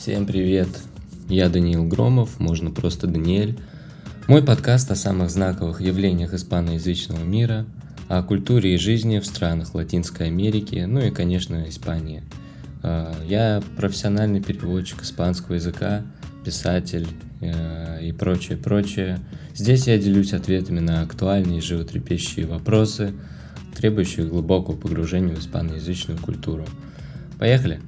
Всем привет! Я Даниил Громов, можно просто Даниэль. Мой подкаст о самых знаковых явлениях испаноязычного мира, о культуре и жизни в странах Латинской Америки, ну и, конечно, Испании. А, я профессиональный переводчик испанского языка, писатель э, и прочее, прочее. Здесь я делюсь ответами на актуальные и животрепещущие вопросы, требующие глубокого погружения в испаноязычную культуру. Поехали!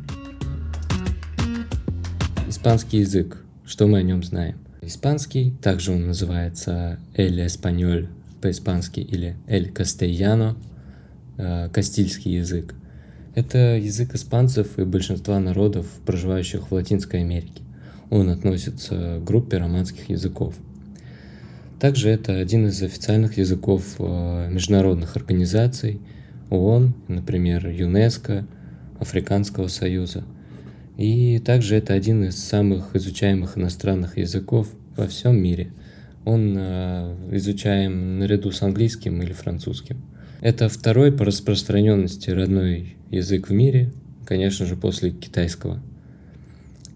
Испанский язык. Что мы о нем знаем? Испанский, также он называется El Español по-испански или El Castellano, э, кастильский язык. Это язык испанцев и большинства народов, проживающих в Латинской Америке. Он относится к группе романских языков – также это один из официальных языков э, международных организаций ООН, например, ЮНЕСКО, Африканского союза. И также это один из самых изучаемых иностранных языков во всем мире. Он э, изучаем наряду с английским или французским. Это второй по распространенности родной язык в мире, конечно же, после китайского.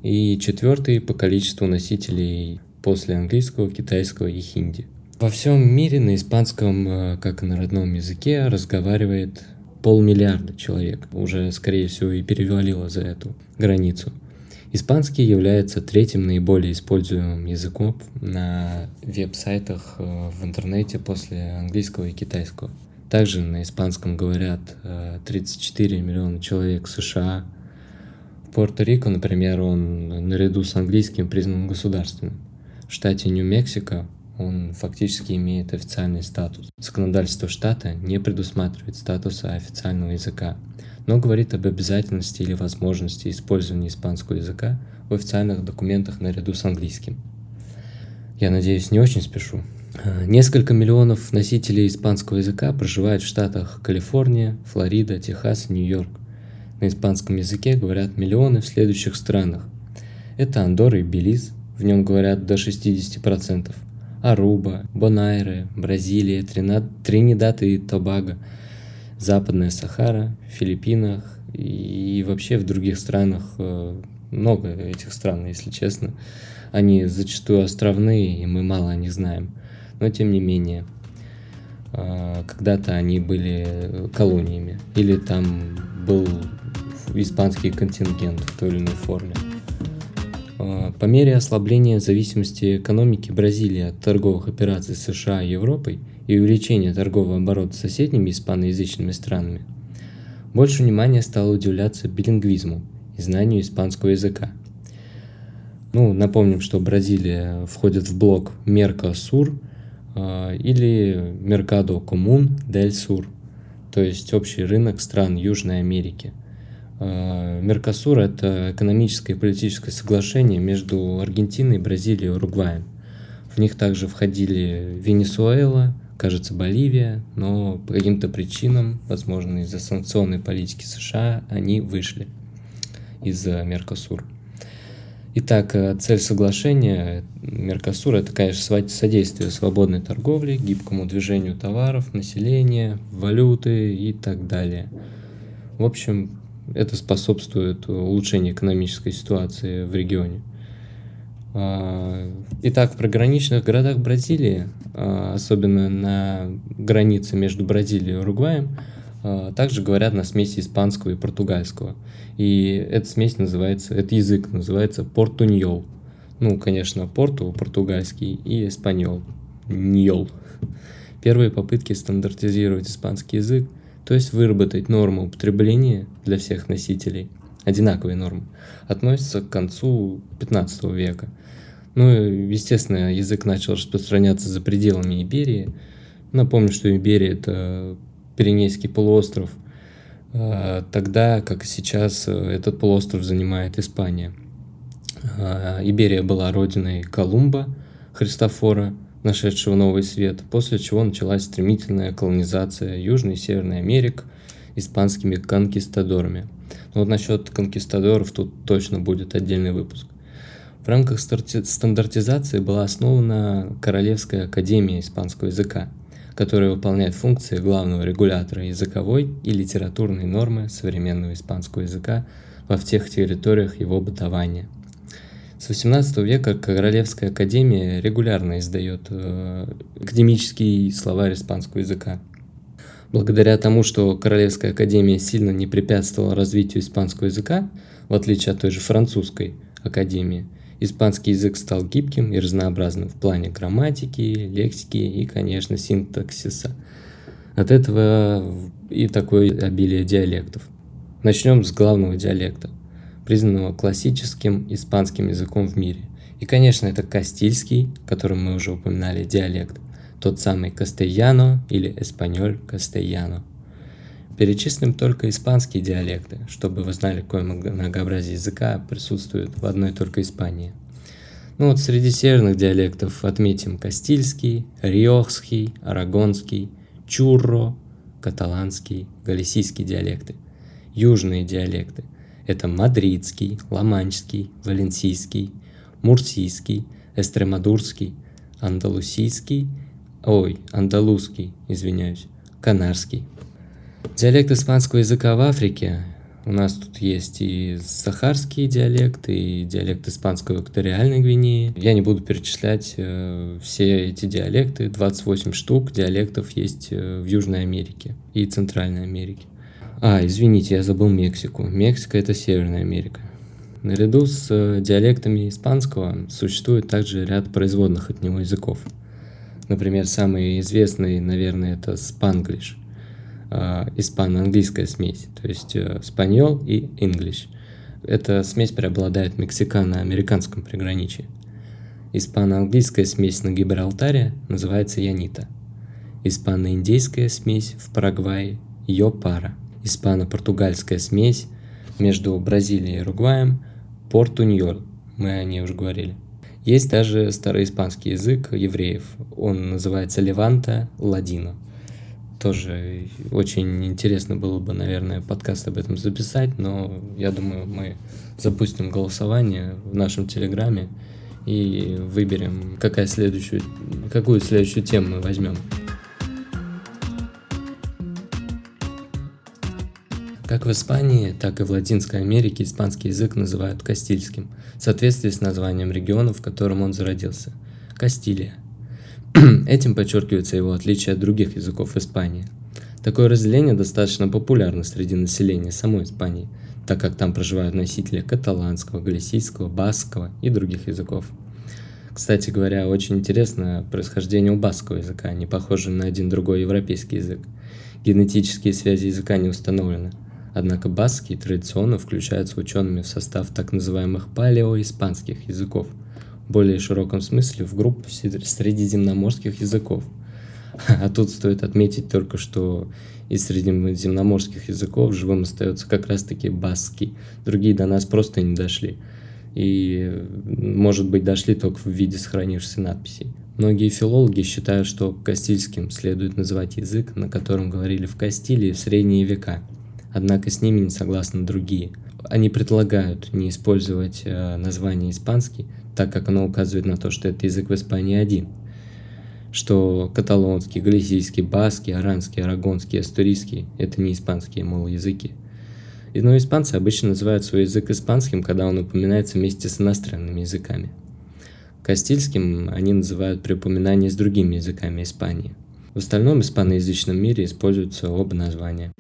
И четвертый по количеству носителей после английского, китайского и хинди. Во всем мире на испанском, э, как и на родном языке, разговаривает полмиллиарда человек. Уже, скорее всего, и перевалило за эту границу. Испанский является третьим наиболее используемым языком на веб-сайтах э, в интернете после английского и китайского. Также на испанском говорят 34 э, миллиона человек США. В Пуэрто-Рико, например, он наряду с английским признан государственным в штате Нью-Мексико он фактически имеет официальный статус. Законодательство штата не предусматривает статуса официального языка, но говорит об обязательности или возможности использования испанского языка в официальных документах наряду с английским. Я надеюсь, не очень спешу. А, несколько миллионов носителей испанского языка проживают в штатах Калифорния, Флорида, Техас и Нью-Йорк. На испанском языке говорят миллионы в следующих странах. Это Андорра и Белиз, в нем говорят до 60%. Аруба, Бонайре, Бразилия, Тринидад и Тобаго, Западная Сахара, Филиппинах и вообще в других странах э, много этих стран, если честно. Они зачастую островные, и мы мало о них знаем. Но тем не менее, э, когда-то они были колониями, или там был испанский контингент в той или иной форме. А, по мере ослабления зависимости экономики Бразилии от торговых операций США и Европой и увеличения торгового оборота с соседними испаноязычными странами, больше внимания стало уделяться билингвизму и знанию испанского языка. Ну, напомним, что Бразилия входит в блок Меркосур э, или Меркадо Комун дель Сур, то есть общий рынок стран Южной Америки – Меркосур – это экономическое и политическое соглашение между Аргентиной, Бразилией и Уругваем. В них также входили Венесуэла, кажется, Боливия, но по каким-то причинам, возможно, из-за санкционной политики США, они вышли из Меркосур. Итак, э, цель соглашения Меркосура – это, конечно, содействие свободной торговле, гибкому движению товаров, населения, валюты и так далее. В общем, это способствует улучшению экономической ситуации в регионе. А, итак, в приграничных городах Бразилии, а, особенно на границе между Бразилией и Уругваем, а, также говорят на смеси испанского и португальского. И эта смесь называется, этот язык называется портуньол. Ну, конечно, порту португальский и эспаньол, ньол. Первые попытки стандартизировать испанский язык то есть выработать норму употребления для всех носителей, одинаковые нормы, относится к концу 15 века. Ну, естественно, язык начал распространяться за пределами Иберии. Напомню, что Иберия – это Пиренейский полуостров, а, тогда, как сейчас, этот полуостров занимает Испания. А, Иберия была родиной Колумба, Христофора – нашедшего новый свет, после чего началась стремительная колонизация Южной и Северной Америк испанскими конкистадорами. Но вот насчет конкистадоров тут точно будет отдельный выпуск. В рамках стандартизации была основана Королевская академия испанского языка, которая выполняет функции главного регулятора языковой и литературной нормы современного испанского языка во всех территориях его бытования. С XVIII века Королевская академия регулярно издает э, академический словарь испанского языка. Благодаря тому, что Королевская академия сильно не препятствовала развитию испанского языка, в отличие от той же французской академии, испанский язык стал гибким и разнообразным в плане грамматики, лексики и, конечно, синтаксиса. От этого и такое обилие диалектов. Начнем с главного диалекта – признанного классическим испанским языком в мире. И, конечно, это кастильский, который мы уже упоминали, диалект, тот самый кастельяно или эспаньоль кастельяно. Перечислим только испанские диалекты, чтобы вы знали, какое многообразие языка присутствует в одной только Испании. Ну вот среди северных диалектов отметим кастильский, риохский, арагонский, чурро, каталанский, галисийские диалекты. Южные диалекты – это мадридский, ламанчский, валенсийский, мурсийский, эстремадурский, андалусийский, ой, андалузский, извиняюсь, канарский. Диалект испанского языка в Африке у нас тут есть и сахарский диалект, и диалект испанского экваториальной Гвинеи. Я не буду перечислять э, все эти диалекты. 28 штук диалектов есть э, в Южной Америке и Центральной Америке. А, извините, я забыл Мексику. Мексика – это Северная Америка. Наряду с э, диалектами испанского существует также ряд производных от него языков. Например, самый известный, наверное, это спанглиш, э, испано-английская смесь, то есть э, спаньол и инглиш. Эта смесь преобладает в мексикано-американском приграничье. Испано-английская смесь на Гибралтаре называется янита. Испано-индейская смесь в Парагвае – йопара – испано-португальская смесь между Бразилией и Уругваем, портуньол, мы о ней уже говорили. Есть даже староиспанский язык евреев, он называется леванта ладино. Тоже очень интересно было бы, наверное, подкаст об этом записать, но я думаю, мы запустим голосование в нашем телеграме и выберем, какая следующую, какую следующую тему мы возьмем. Как в Испании, так и в Латинской Америке испанский язык называют кастильским, в соответствии с названием региона, в котором он зародился – Кастилия. Этим подчеркивается его отличие от других языков Испании. Такое разделение достаточно популярно среди населения самой Испании, так как там проживают носители каталанского, галисийского, баскского и других языков. Кстати говоря, очень интересно происхождение у баскского языка, не похожий на один другой европейский язык. Генетические связи языка не установлены – Однако баскский традиционно включается учеными в состав так называемых палеоиспанских языков, в более широком смысле в группу средиземноморских языков. А тут стоит отметить только, что из средиземноморских языков живым остается как раз-таки баскский, другие до нас просто не дошли. И, может быть, дошли только в виде сохранившихся надписей. Многие филологи считают, что кастильским следует называть язык, на котором говорили в Кастилии в средние века – однако с ними не согласны другие. Они предлагают не использовать э, название испанский, так как оно указывает на то, что это язык в Испании один, что каталонский, галисийский, баский, аранский, арагонский, астурийский – это не испанские, мол, языки. Но испанцы обычно называют свой язык испанским, когда он упоминается вместе с иностранными языками. Кастильским они называют при упоминании с другими языками Испании. В остальном испаноязычном мире используются оба названия.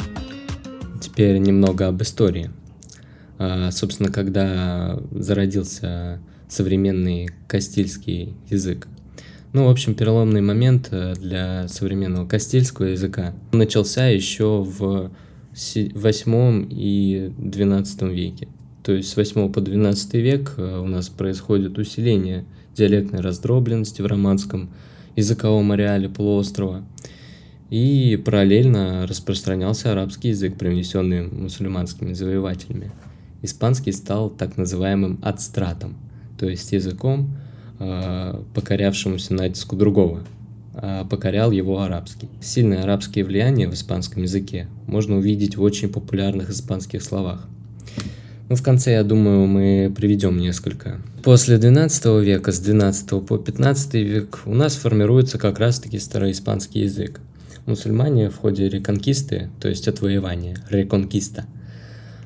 Теперь немного об истории. А, собственно, когда зародился современный кастильский язык. Ну, в общем, переломный момент э, для современного кастильского языка начался еще в 8 и 12 веке. То есть с 8 по 12 век э, у нас происходит усиление диалектной раздробленности в романском языковом ареале полуострова – и параллельно распространялся арабский язык, привнесенный мусульманскими завоевателями. Испанский стал так называемым адстратом, то есть языком, э, покорявшемуся натиску другого, а покорял его арабский. Сильное арабское влияние в испанском языке можно увидеть в очень популярных испанских словах. Ну, в конце, я думаю, мы приведем несколько. После XII века, с XII по XV век у нас формируется как раз-таки староиспанский язык. Мусульмане в ходе реконкисты, то есть отвоевания, реконкиста,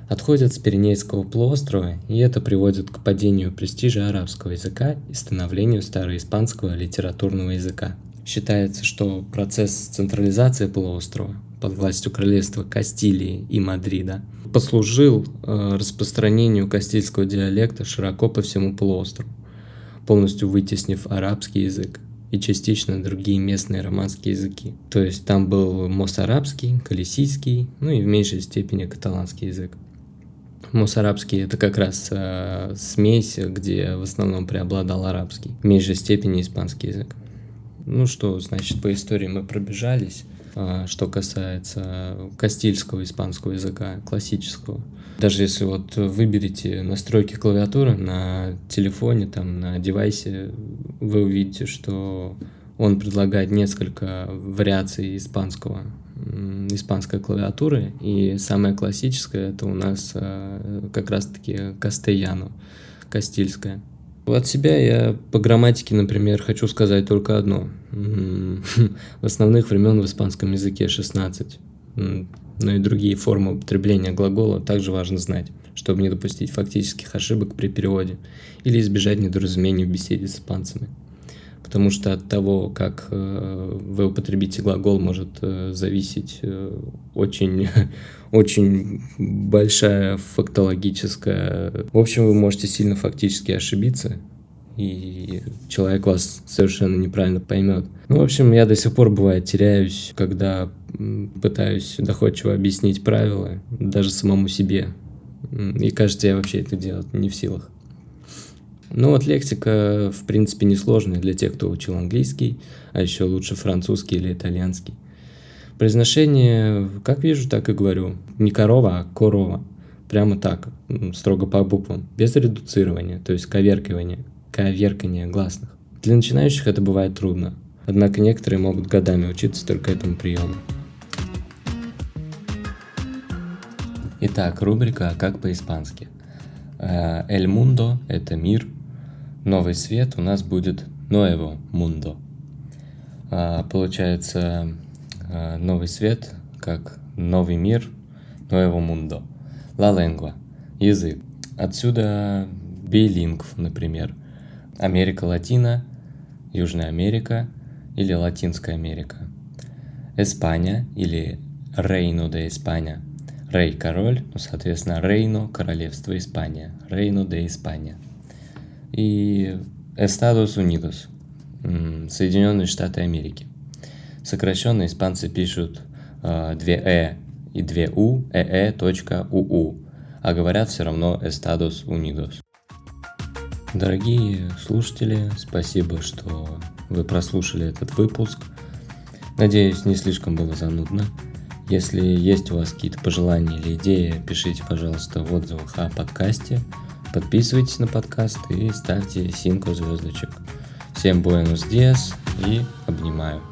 отходят с Пиренейского полуострова, и это приводит к падению престижа арабского языка и становлению староиспанского литературного языка. Считается, что процесс централизации полуострова под властью королевства Кастилии и Мадрида послужил э, распространению кастильского диалекта широко по всему полуострову, полностью вытеснив арабский язык и частично другие местные романские языки. То есть там был мосарабский, калисийский, ну и в меньшей степени каталанский язык. Мосарабский это как раз э, смесь, где в основном преобладал арабский, в меньшей степени испанский язык. Ну что, значит, по истории мы пробежались. А, что касается кастильского испанского языка, классического. Даже если вот выберете настройки клавиатуры на телефоне, там, на девайсе, вы увидите, что он предлагает несколько вариаций испанского, испанской клавиатуры, и самая классическая это у нас а, как раз-таки кастеяно, кастильская. От себя я по грамматике, например, хочу сказать только одно. В основных времен в испанском языке 16. Но и другие формы употребления глагола также важно знать, чтобы не допустить фактических ошибок при переводе или избежать недоразумений в беседе с испанцами потому что от того, как э, вы употребите глагол, может э, зависеть э, очень, очень большая фактологическая... В общем, вы можете сильно фактически ошибиться, и человек вас совершенно неправильно поймет. Ну, в общем, я до сих пор, бывает, теряюсь, когда пытаюсь доходчиво объяснить правила, даже самому себе. И кажется, я вообще это делать не в силах. Ну вот лексика, в принципе, несложная для тех, кто учил английский, а еще лучше французский или итальянский. Произношение, как вижу, так и говорю. Не корова, а корова. Прямо так, строго по буквам, без редуцирования, то есть коверкивания, коверкания гласных. Для начинающих это бывает трудно, однако некоторые могут годами учиться только этому приему. Итак, рубрика «Как по-испански». «El mundo» — это мир – новый свет у нас будет Nuevo Mundo. А, получается, а, новый свет как новый мир, Nuevo Mundo. La lengua – язык. Отсюда билингв, например. Америка Латина, Южная Америка или Латинская Америка. Испания или Рейно де Испания. Рей – король, ну, соответственно, Рейно – королевство Испания. Рейно де Испания – и Estados Unidos, Соединенные Штаты Америки. Сокращенно испанцы пишут э, две «э» и две «у», «э», точка «уу», а говорят все равно Estados Unidos. Дорогие слушатели, спасибо, что вы прослушали этот выпуск. Надеюсь, не слишком было занудно. Если есть у вас какие-то пожелания или идеи, пишите, пожалуйста, в отзывах о подкасте – Подписывайтесь на подкаст и ставьте синку звездочек. Всем буэнос диас и обнимаю.